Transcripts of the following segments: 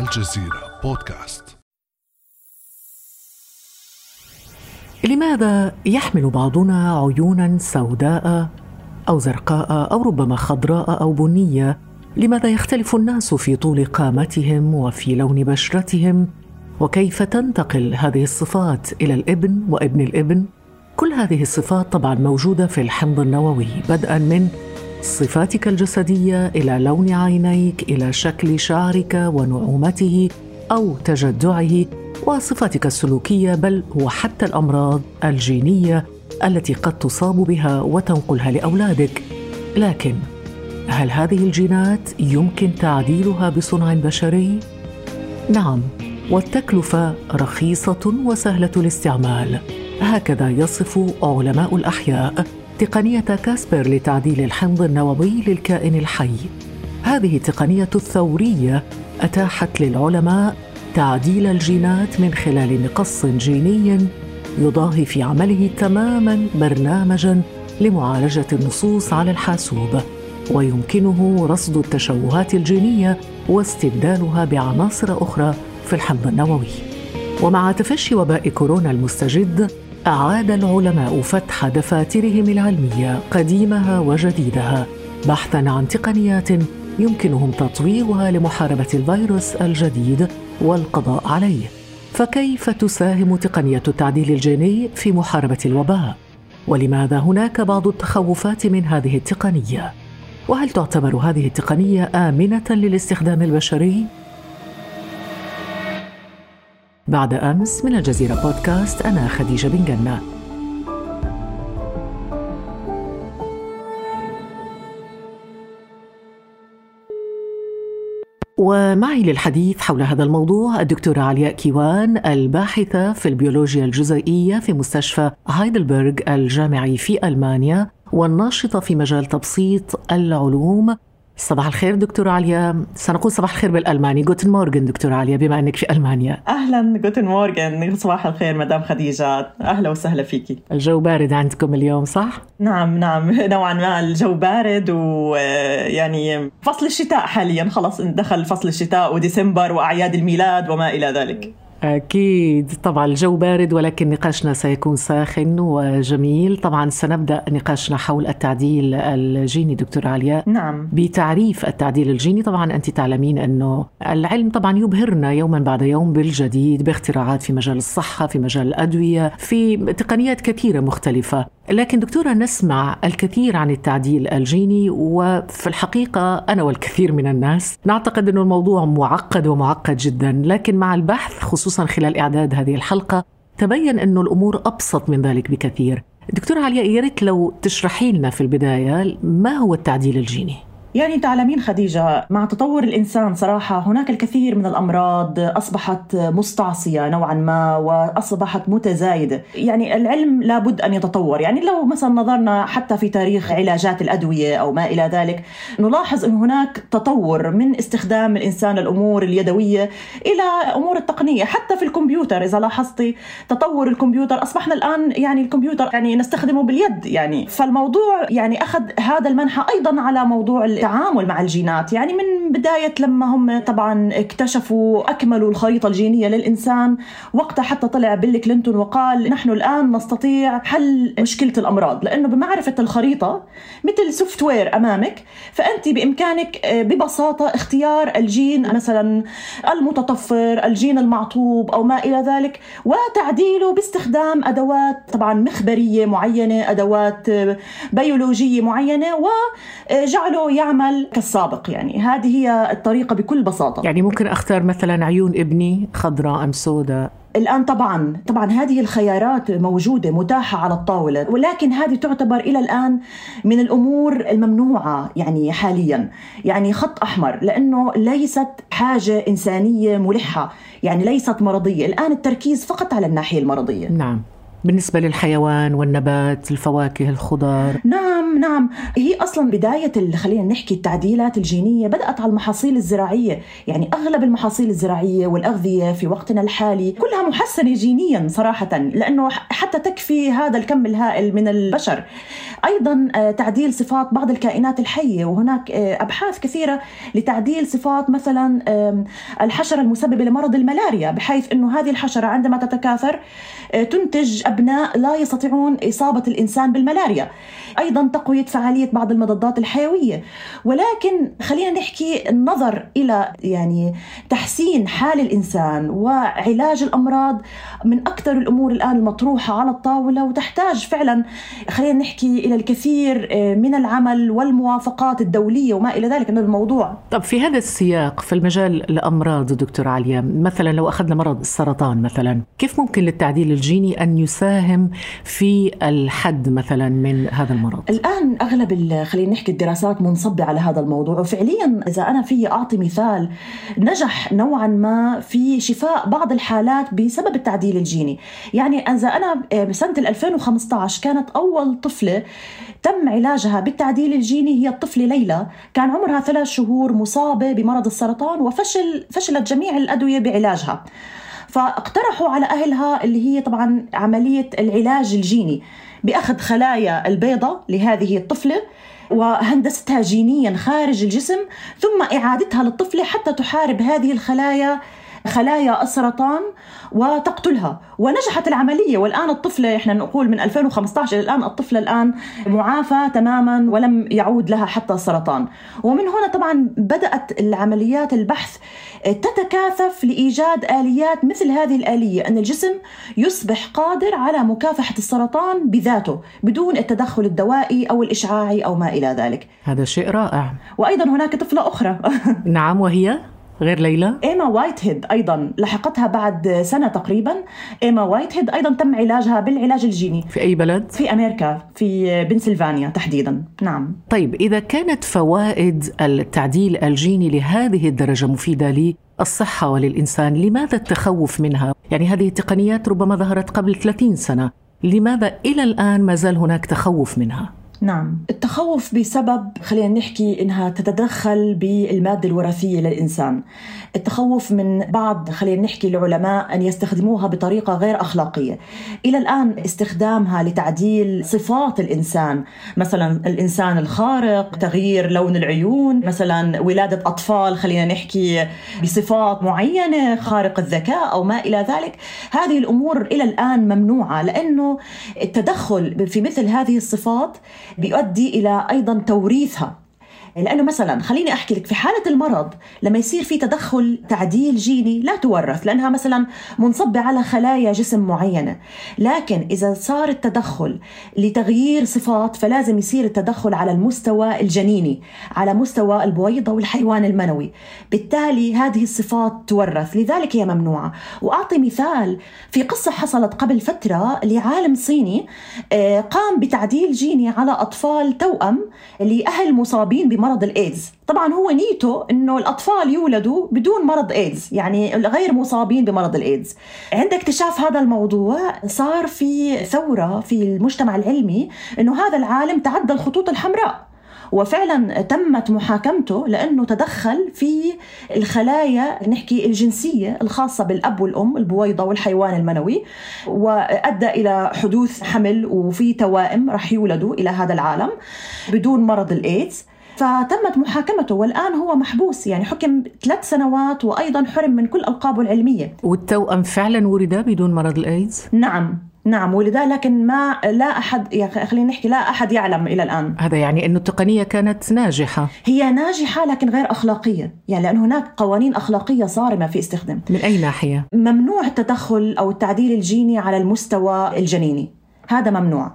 الجزيرة بودكاست. لماذا يحمل بعضنا عيونا سوداء أو زرقاء أو ربما خضراء أو بنية؟ لماذا يختلف الناس في طول قامتهم وفي لون بشرتهم؟ وكيف تنتقل هذه الصفات إلى الإبن وإبن الإبن؟ كل هذه الصفات طبعا موجودة في الحمض النووي بدءا من صفاتك الجسدية إلى لون عينيك إلى شكل شعرك ونعومته أو تجدعه وصفاتك السلوكية بل وحتى الأمراض الجينية التي قد تصاب بها وتنقلها لأولادك. لكن هل هذه الجينات يمكن تعديلها بصنع بشري؟ نعم والتكلفة رخيصة وسهلة الاستعمال. هكذا يصف علماء الأحياء تقنية كاسبر لتعديل الحمض النووي للكائن الحي. هذه التقنية الثورية أتاحت للعلماء تعديل الجينات من خلال نقص جيني يضاهي في عمله تماما برنامجا لمعالجة النصوص على الحاسوب ويمكنه رصد التشوهات الجينية واستبدالها بعناصر أخرى في الحمض النووي. ومع تفشي وباء كورونا المستجد أعاد العلماء فتح دفاترهم العلمية قديمها وجديدها بحثا عن تقنيات يمكنهم تطويرها لمحاربة الفيروس الجديد والقضاء عليه. فكيف تساهم تقنية التعديل الجيني في محاربة الوباء؟ ولماذا هناك بعض التخوفات من هذه التقنية؟ وهل تعتبر هذه التقنية آمنة للاستخدام البشري؟ بعد أمس من الجزيرة بودكاست أنا خديجة بن جنة. ومعي للحديث حول هذا الموضوع الدكتورة علياء كيوان الباحثة في البيولوجيا الجزيئية في مستشفى هايدلبرغ الجامعي في ألمانيا والناشطة في مجال تبسيط العلوم صباح الخير دكتورة عليا. سنقول صباح الخير بالألماني. جوتن مورغن دكتورة عليا بما أنك في ألمانيا. أهلا. جوتن مورغن صباح الخير مدام خديجة. أهلا وسهلا فيكي. الجو بارد عندكم اليوم صح؟ نعم نعم. نوعا ما الجو بارد ويعني فصل الشتاء حاليا. خلاص دخل فصل الشتاء وديسمبر وأعياد الميلاد وما إلى ذلك. أكيد. طبعا الجو بارد ولكن نقاشنا سيكون ساخن وجميل. طبعا سنبدأ نقاشنا حول التعديل الجيني دكتور علياء نعم. بتعريف التعديل الجيني طبعا أنت تعلمين أنه العلم طبعا يبهرنا يوما بعد يوم بالجديد باختراعات في مجال الصحة في مجال الأدوية في تقنيات كثيرة مختلفة. لكن دكتورة نسمع الكثير عن التعديل الجيني وفي الحقيقة أنا والكثير من الناس نعتقد أن الموضوع معقد ومعقد جدا لكن مع البحث خصوصا خلال إعداد هذه الحلقة تبين أن الأمور أبسط من ذلك بكثير دكتورة علياء يا ريت لو تشرحي لنا في البداية ما هو التعديل الجيني؟ يعني تعلمين خديجة مع تطور الإنسان صراحة هناك الكثير من الأمراض أصبحت مستعصية نوعا ما وأصبحت متزايدة. يعني العلم لابد أن يتطور. يعني لو مثلا نظرنا حتى في تاريخ علاجات الأدوية أو ما إلى ذلك نلاحظ أن هناك تطور من استخدام الإنسان الأمور اليدوية إلى أمور التقنية. حتى في الكمبيوتر إذا لاحظتي تطور الكمبيوتر أصبحنا الآن يعني الكمبيوتر يعني نستخدمه باليد. يعني فالموضوع يعني أخذ هذا المنحى أيضا على موضوع التعامل مع الجينات. يعني من بداية لما هم طبعا اكتشفوا أكملوا الخريطة الجينية للإنسان وقتها حتى طلع بيل كلينتون وقال نحن الآن نستطيع حل مشكلة الأمراض. لأنه بمعرفة الخريطة مثل software أمامك فأنت بإمكانك ببساطة اختيار الجين مثلا المتطفر الجين المعطوب أو ما إلى ذلك وتعديله باستخدام أدوات طبعا مخبرية معينة أدوات بيولوجية معينة وجعله يعمل كالسابق يعني. هذه هي الطريقة بكل بساطة. يعني ممكن أختار مثلا عيون ابني خضراء أم سوداء. الآن طبعا طبعا هذه الخيارات موجودة متاحة على الطاولة ولكن هذه تعتبر إلى الآن من الأمور الممنوعة يعني حاليا. يعني خط أحمر لأنه ليست حاجة إنسانية ملحة يعني ليست مرضية. الآن التركيز فقط على الناحية المرضية. نعم. بالنسبة للحيوان والنبات الفواكه الخضار. نعم نعم. هي أصلا بداية خلينا نحكي التعديلات الجينية بدأت على المحاصيل الزراعية. يعني أغلب المحاصيل الزراعية والأغذية في وقتنا الحالي كلها محسنة جينيا صراحة لأنه حتى تكفي هذا الكم الهائل من البشر. أيضا آه، تعديل صفات بعض الكائنات الحية وهناك آه، أبحاث كثيرة لتعديل صفات مثلا الحشرة المسببة لمرض الملاريا بحيث أنه هذه الحشرة عندما تتكاثر آه، تنتج أبناء لا يستطيعون إصابة الإنسان بالملاريا. أيضا تقوية فعالية بعض المضادات الحيوية. ولكن خلينا نحكي النظر إلى يعني تحسين حال الإنسان وعلاج الأمراض من أكثر الأمور الآن المطروحة على الطاولة وتحتاج فعلا خلينا نحكي إلى الكثير آه، من العمل والموافقات الدولية وما إلى ذلك من الموضوع. طب في هذا السياق في المجال الأمراض دكتور عليا مثلا لو أخذنا مرض السرطان مثلا كيف ممكن للتعديل الجيني أن يساهم في الحد مثلا من هذا المرض؟ الآن أغلب خلينا نحكي الدراسات منصبة على هذا الموضوع. وفعليا إذا أنا في أعطي مثال نجح نوعا ما في شفاء بعض الحالات بسبب التعديل الجيني. يعني إذا أنا بسنة 2015 كانت أول طفلة تم علاجها بالتعديل الجيني هي الطفلة ليلى. كان عمرها ثلاث شهور مصابة بمرض السرطان وفشل فشلت جميع الأدوية بعلاجها. فاقترحوا على أهلها اللي هي طبعا عملية العلاج الجيني. بأخذ خلايا البيضة لهذه الطفلة وهندستها جينيا خارج الجسم ثم إعادتها للطفلة حتى تحارب هذه الخلايا خلايا السرطان وتقتلها. ونجحت العملية. والآن الطفلة إحنا نقول من 2015 إلى الآن الطفلة الآن معافى تماما ولم يعود لها حتى السرطان. ومن هنا طبعا بدأت العمليات البحث تتكاثف لإيجاد آليات مثل هذه الآلية أن الجسم يصبح قادر على مكافحة السرطان بذاته بدون التدخل الدوائي أو الإشعاعي أو ما إلى ذلك. هذا شيء رائع. وأيضا هناك طفلة أخرى. نعم وهي؟ غير ليلى؟ إيما وايت هيد أيضا لحقتها بعد سنة تقريبا إيما وايت هيد أيضا تم علاجها بالعلاج الجيني في أي بلد؟ في أمريكا في بنسلفانيا تحديدا نعم طيب إذا كانت فوائد التعديل الجيني لهذه الدرجة مفيدة للصحة وللإنسان لماذا التخوف منها؟ يعني هذه التقنيات ربما ظهرت قبل 30 سنة لماذا إلى الآن ما زال هناك تخوف منها؟ نعم. التخوف بسبب خلينا نحكي إنها تتدخل بالمادة الوراثية للإنسان. التخوف من بعض خلينا نحكي العلماء أن يستخدموها بطريقة غير أخلاقية. إلى الآن استخدامها لتعديل صفات الإنسان. مثلا الإنسان الخارق تغيير لون العيون. مثلا ولادة أطفال خلينا نحكي بصفات معينة خارق الذكاء أو ما إلى ذلك. هذه الأمور إلى الآن ممنوعة لأنه التدخل في مثل هذه الصفات بيؤدي إلى أيضا توريثها. لأنه مثلا خليني أحكي لك في حالة المرض لما يصير في تدخل تعديل جيني لا تورث لأنها مثلا منصبة على خلايا جسم معينة. لكن إذا صار التدخل لتغيير صفات فلازم يصير التدخل على المستوى الجنيني على مستوى البويضة والحيوان المنوي. بالتالي هذه الصفات تورث. لذلك هي ممنوعة. وأعطي مثال في قصة حصلت قبل فترة لعالم صيني آه، قام بتعديل جيني على أطفال توأم لأهل مصابين بمرض مرض الإيدز. طبعا هو نيته إنه الأطفال يولدوا بدون مرض إيدز يعني غير مصابين بمرض الإيدز. عند اكتشاف هذا الموضوع صار في ثورة في المجتمع العلمي إنه هذا العالم تعدى الخطوط الحمراء. وفعلا تمت محاكمته لأنه تدخل في الخلايا نحكي الجنسية الخاصة بالأب والأم البويضة والحيوان المنوي وأدى إلى حدوث حمل وفي توائم رح يولدوا إلى هذا العالم بدون مرض الإيدز. فتمت محاكمته والآن هو محبوس يعني حكم ثلاث سنوات وأيضا حرم من كل ألقابه العلمية. والتوأم فعلا ولدا بدون مرض الإيدز؟ نعم نعم ولدا لكن ما لا أحد يعني خلينا نحكي لا أحد يعلم إلى الآن. هذا يعني انه التقنية كانت ناجحة. هي ناجحة لكن غير أخلاقية يعني لأن هناك قوانين أخلاقية صارمة في استخدام. من أي ناحية؟ ممنوع التدخل أو التعديل الجيني على المستوى الجنيني هذا ممنوع.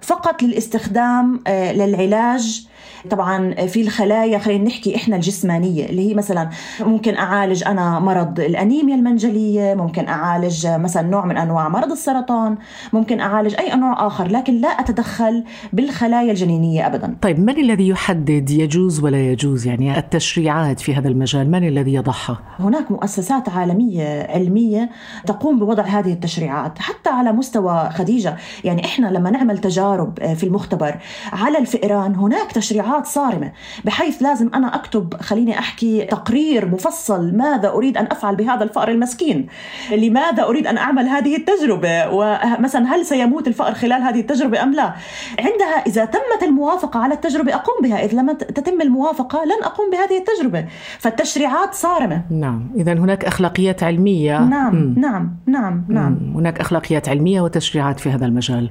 فقط للاستخدام آه، للعلاج طبعا في الخلايا خلينا نحكي إحنا الجسمانية اللي هي مثلا ممكن أعالج أنا مرض الأنيميا المنجلية ممكن أعالج مثلا نوع من أنواع مرض السرطان ممكن أعالج أي نوع آخر لكن لا أتدخل بالخلايا الجنينية ابدا. طيب من الذي يحدد يجوز ولا يجوز؟ يعني التشريعات في هذا المجال من الذي يضعها؟ هناك مؤسسات عالمية علمية تقوم بوضع هذه التشريعات حتى على مستوى خديجة. يعني إحنا لما نعمل تجارب في المختبر على الفئران هناك تشريعات صارمة بحيث لازم أنا أكتب خليني أحكي تقرير مفصل ماذا أريد أن أفعل بهذا الفأر المسكين؟ لماذا أريد أن أعمل هذه التجربة؟ ومثلا هل سيموت الفأر خلال هذه التجربة أم لا؟ عندها إذا تمت الموافقة على التجربة أقوم بها إذا لم تتم الموافقة لن أقوم بهذه التجربة. فالتشريعات صارمة. نعم. اذا هناك أخلاقيات علمية. نعم م. نعم نعم نعم. هناك أخلاقيات علمية وتشريعات في هذا المجال.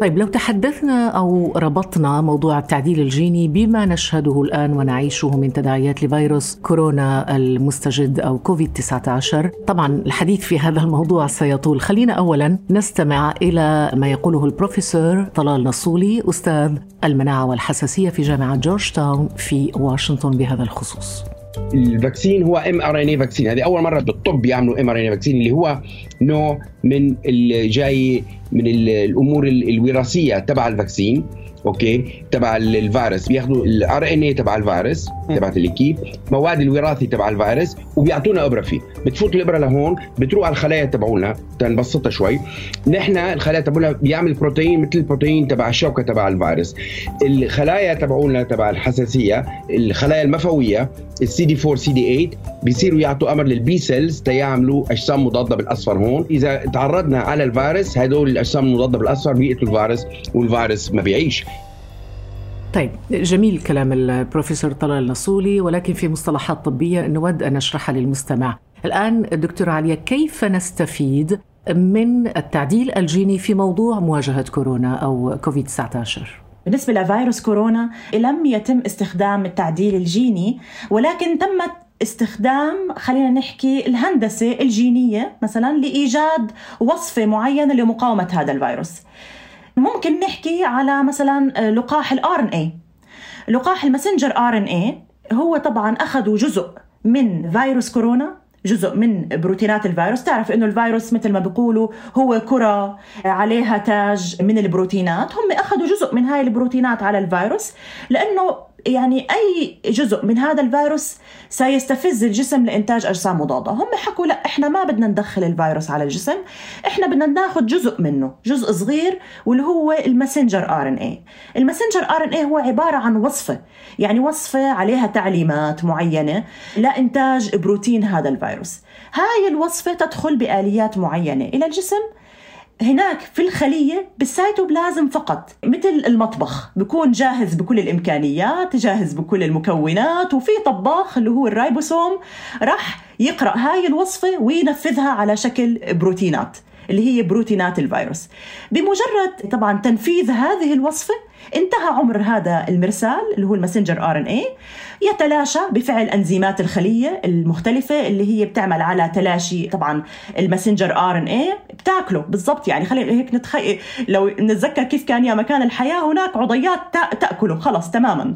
طيب لو تحدثنا أو ربطنا موضوع التعديل الجيني بما نشهده الآن ونعيشه من تداعيات لفيروس كورونا المستجد أو كوفيد 19 طبعا الحديث في هذا الموضوع سيطول. خلينا اولا نستمع إلى ما يقوله البروفيسور طلال نصولي أستاذ المناعة والحساسية في جامعة جورج تاون في واشنطن بهذا الخصوص. ال vaccine هو mRNA vaccine. هذه أول مرة بالطب يعملوا mRNA vaccine اللي هو نوع من اللي جاي من الأمور الوراثية تبع الفاكسين. أوكي؟ تبع الفيروس. بياخذوا الار ان اي تبع الفيروس تبعت الليكيب مواد الوراثي تبع الفيروس وبيعطونا ابره فيه بتفوت الإبرة لهون بتروح على الخلايا تبعونا. تنبسطها شوي. نحن الخلايا تبعونا بيعمل بروتين مثل البروتين تبع الشوكة تبع الفيروس. الخلايا تبعونا تبع الحساسية الخلايا المفوية السي دي 4 سي دي 8 بيصيروا يعطوا أمر لل B cells تيعملوا أجسام مضادة بالأصفر هون. إذا تعرضنا على الفيروس هدول الأجسام المضادة بالأصفر بيقتلوا الفيروس والفيروس ما بيعيش. طيب جميل كلام البروفيسور طلال النصولي ولكن في مصطلحات طبية نود أن نشرحها للمستمع. الآن دكتور عليا كيف نستفيد من التعديل الجيني في موضوع مواجهة كورونا أو كوفيد 19 بالنسبة لفيروس كورونا لم يتم استخدام التعديل الجيني ولكن تمت استخدام خلينا نحكي الهندسة الجينية مثلا لإيجاد وصفة معينة لمقاومة هذا الفيروس. ممكن نحكي على مثلا لقاح ال RNA لقاح ال messenger RNA هو طبعا اخذوا جزء من فيروس كورونا جزء من بروتينات الفيروس. تعرف إنه الفيروس مثل ما بيقولوا هو كرة عليها تاج من البروتينات. هم أخذوا جزء من هاي البروتينات على الفيروس لأنه يعني أي جزء من هذا الفيروس سيستفز الجسم لإنتاج أجسام مضادة. هم حكوا لا إحنا ما بدنا ندخل الفيروس على الجسم إحنا بدنا ناخذ جزء منه جزء صغير واللي هو ال messenger RNA ال messenger RNA هو عبارة عن وصفة يعني وصفة عليها تعليمات معينة لإنتاج بروتين هذا الفيروس. هاي الوصفة تدخل بآليات معينة إلى الجسم هناك في الخلية بالسيتوبلازم فقط مثل المطبخ. بكون جاهز بكل الإمكانيات جاهز بكل المكونات وفي طباخ اللي هو الرايبوسوم راح يقرأ هاي الوصفة وينفذها على شكل بروتينات. اللي هي بروتينات الفيروس. بمجرد طبعا تنفيذ هذه الوصفة انتهى عمر هذا المرسال اللي هو ال messenger RNA يتلاشى بفعل أنزيمات الخلية المختلفة اللي هي بتعمل على تلاشي طبعا ال messenger RNA بتاكله بالضبط يعني خلينا هيك نتخيل لو نتذكر كيف كان يا مكان الحياة هناك عضيات تأكله خلص تماما.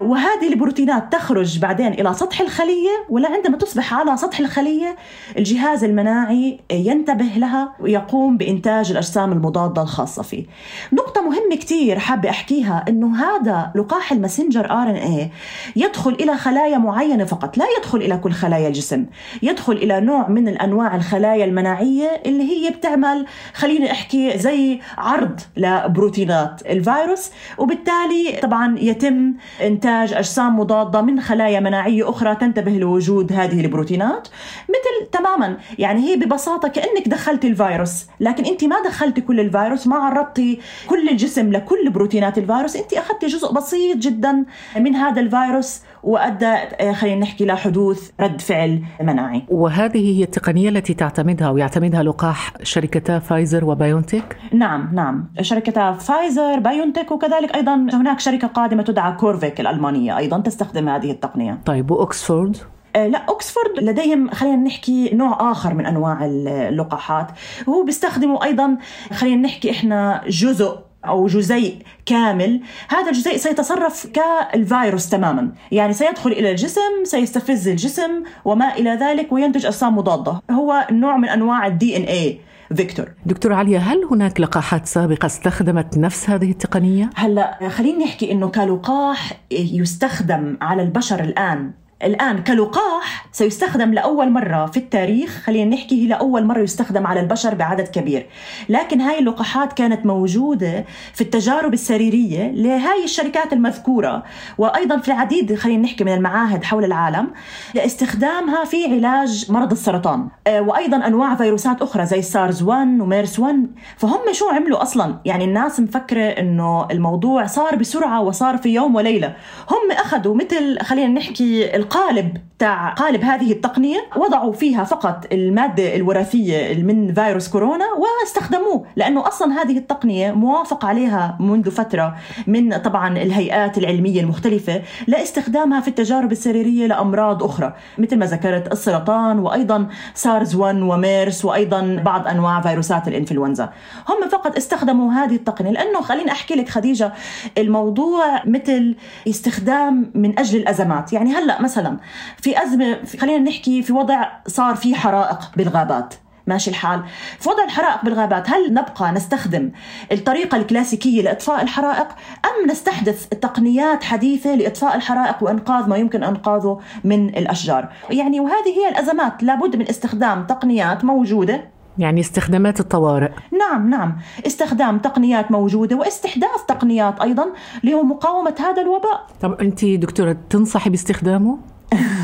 وهذه البروتينات تخرج بعدين إلى سطح الخلية ولعندما تصبح على سطح الخلية الجهاز المناعي ينتبه لها ويقوم بإنتاج الأجسام المضادة الخاصة فيه. نقطة مهمة كثير حابة أحكيها إنه هذا لقاح ال messenger RNA يدخل إلى خلايا معينة فقط، لا يدخل إلى كل خلايا الجسم، يدخل إلى نوع من الأنواع الخلايا المناعية اللي هي بتعمل خليني أحكي زي عرض لبروتينات الفيروس وبالتالي طبعا يتم إنتاج إنتاج أجسام مضادة من خلايا مناعية أخرى تنتبه لوجود هذه البروتينات مثل تماما يعني هي ببساطة كأنك دخلت الفيروس لكن أنت ما دخلتي كل الفيروس ما عرضتي كل الجسم لكل بروتينات الفيروس أنت أخذتي جزء بسيط جدا من هذا الفيروس وأدى آه، خلينا نحكي لحدوث رد فعل مناعي. وهذه هي التقنية التي تعتمدها ويعتمدها لقاح شركتا فايزر وبايونتك؟ نعم نعم، شركتا فايزر بايونتك وكذلك أيضا هناك شركة قادمة تدعى كيورفاك الألمانية أيضا تستخدم هذه التقنية. طيب واوكسفورد؟ آه، لا اوكسفورد لديهم خلينا نحكي نوع آخر من أنواع اللقاحات. وهو بيستخدموا أيضا خلينا نحكي إحنا جزء أو جزيء كامل. هذا الجزيء سيتصرف كالفيروس تماما. يعني سيدخل إلى الجسم سيستفز الجسم وما إلى ذلك وينتج أجسام مضادة. هو نوع من أنواع ال DNA vector دكتور عليا هل هناك لقاحات سابقة استخدمت نفس هذه التقنية؟ هلا خليني نحكي إنه كلقاح يستخدم على البشر الآن الآن كلقاح سيستخدم لأول مرة في التاريخ خلينا نحكي لأول مرة يستخدم على البشر بعدد كبير. لكن هاي اللقاحات كانت موجودة في التجارب السريرية لهاي الشركات المذكورة. وأيضا في العديد خلينا نحكي من المعاهد حول العالم لاستخدامها في علاج مرض السرطان. آه، وأيضا أنواع فيروسات أخرى زي سارز 1 وميرس 1 فهم شو عملوا أصلا؟ يعني الناس مفكرة أنه الموضوع صار بسرعة وصار في يوم وليلة. هم أخذوا مثل خلينا نحكي القالب. تاع قالب هذه التقنية وضعوا فيها فقط المادة الوراثية من فيروس كورونا واستخدموه لأنه أصلا هذه التقنية موافق عليها منذ فترة من طبعا الهيئات العلمية المختلفة لاستخدامها في التجارب السريرية لأمراض أخرى مثل ما ذكرت السرطان وأيضا سارز 1 وميرس وأيضا بعض أنواع فيروسات الإنفلونزا. هم فقط استخدموا هذه التقنية لأنه خليني أحكي لك خديجة الموضوع مثل استخدام من أجل الأزمات. يعني هلأ مثلا في أزمة خلينا نحكي في وضع صار في حرائق بالغابات. ماشي الحال. في وضع الحرائق بالغابات هل نبقى نستخدم الطريقة الكلاسيكية لإطفاء الحرائق أم نستحدث تقنيات حديثة لإطفاء الحرائق وإنقاذ ما يمكن إنقاذه من الأشجار؟ يعني وهذه هي الأزمات لابد من استخدام تقنيات موجودة. يعني استخدامات الطوارئ. نعم نعم. استخدام تقنيات موجودة واستحداث تقنيات أيضا لمقاومة هذا الوباء. طب أنت دكتورة تنصحي باستخدامه؟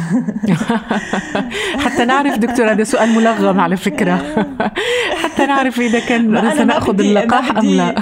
حتى نعرف دكتور هذا سؤال ملغم على فكرة. حتى نعرف إذا كان سنأخذ اللقاح أم لا.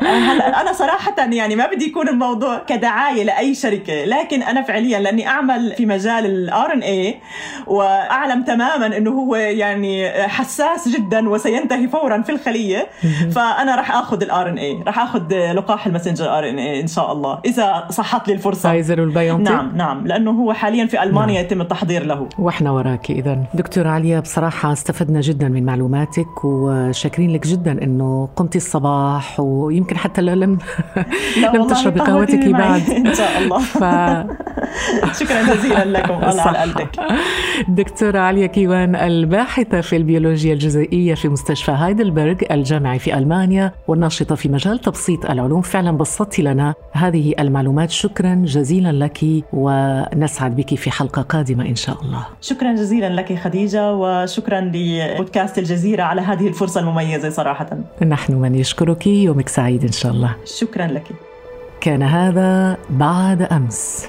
هلا أنا صراحة يعني ما بدي يكون الموضوع كدعاية لأي شركة لكن أنا فعليا لأني أعمل في مجال ال RNA وأعلم تماما إنه هو يعني حساس جدا وسينتهي فورا في الخلية فأنا راح آخذ ال RNA راح آخذ لقاح ال messenger RNA إن شاء الله إذا صحت لي الفرصة. فايزر والبايونتك نعم نعم لأنه هو حاليا في ألمانيا نعم. يتم التحضير له. وإحنا وراك اذا. دكتور عليا بصراحة استفدنا جدا من معلوماتك وشاكرين لك جدا إنه قمتي الصباح ويمكن حتى لم لم تشربي قهوتك بعد. إن شاء الله. ف... شكرا جزيلا لكم. الله على قلبك. دكتورة عليا كيوان الباحثة في البيولوجيا الجزيئية في مستشفى هايدلبرغ الجامعي في ألمانيا والناشطة في مجال تبسيط العلوم. فعلا بسطت لنا هذه المعلومات. شكرا جزيلا لك ونسعد بك في حلقة قادمة إن شاء الله. شكرا جزيلا لك خديجة وشكرا لبودكاست الجزيرة على هذه الفرصة المميزة صراحة. نحن من يشكرك يومك سعيد إن شاء الله. شكرا لك. كان هذا بعد أمس.